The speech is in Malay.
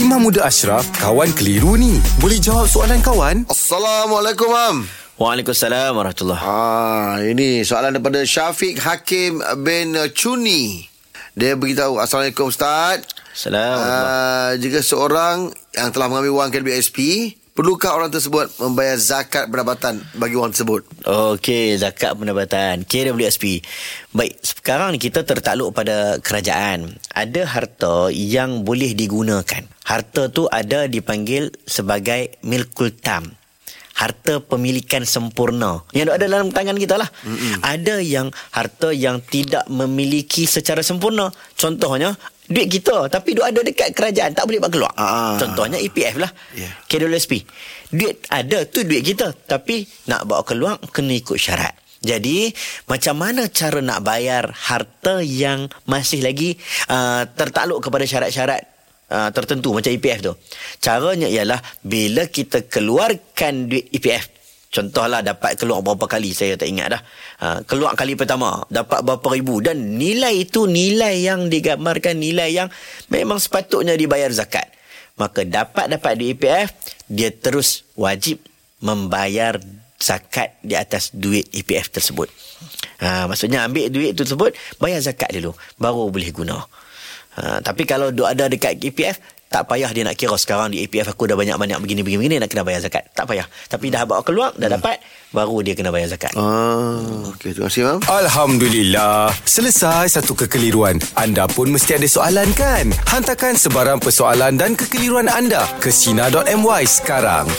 Imam Muda Ashraf, kawan keliru ni. Boleh jawab soalan kawan? Assalamualaikum, Mam. Waalaikumsalam warahmatullahi Ah, ini soalan daripada Syafiq Hakim bin Cuni. Dia beritahu, Assalamualaikum Ustaz. Assalamualaikum. Uh, jika seorang yang telah mengambil wang KBSP, perlukah orang tersebut membayar zakat pendapatan bagi wang tersebut? Okey, zakat pendapatan. Kira beli SP. Baik, sekarang ni kita tertakluk pada kerajaan. Ada harta yang boleh digunakan. Harta tu ada dipanggil sebagai milkul tam. Harta pemilikan sempurna Yang ada dalam tangan kita lah Mm-mm. Ada yang harta yang tidak memiliki secara sempurna Contohnya Duit kita Tapi duit ada dekat kerajaan Tak boleh buat keluar Ah. Contohnya EPF lah Yeah. KWSP Duit ada tu duit kita Tapi nak bawa keluar Kena ikut syarat jadi macam mana cara nak bayar harta yang masih lagi uh, tertakluk kepada syarat-syarat uh, tertentu macam EPF tu. Caranya ialah bila kita keluarkan duit EPF Contohlah dapat keluar berapa kali saya tak ingat dah. Uh, keluar kali pertama dapat berapa ribu dan nilai itu nilai yang digambarkan nilai yang memang sepatutnya dibayar zakat. Maka dapat dapat di EPF dia terus wajib membayar zakat di atas duit EPF tersebut. Ha, maksudnya ambil duit itu tersebut bayar zakat dulu baru boleh guna. Ha, tapi kalau ada dekat EPF tak payah dia nak kira sekarang di EPF aku dah banyak-banyak begini begini begini nak kena bayar zakat. Tak payah. Tapi dah bawa keluar dah dapat baru dia kena bayar zakat. Ah, okey, terima kasih, Mam. Alhamdulillah. Selesai satu kekeliruan. Anda pun mesti ada soalan kan? Hantarkan sebarang persoalan dan kekeliruan anda ke Sina.my sekarang.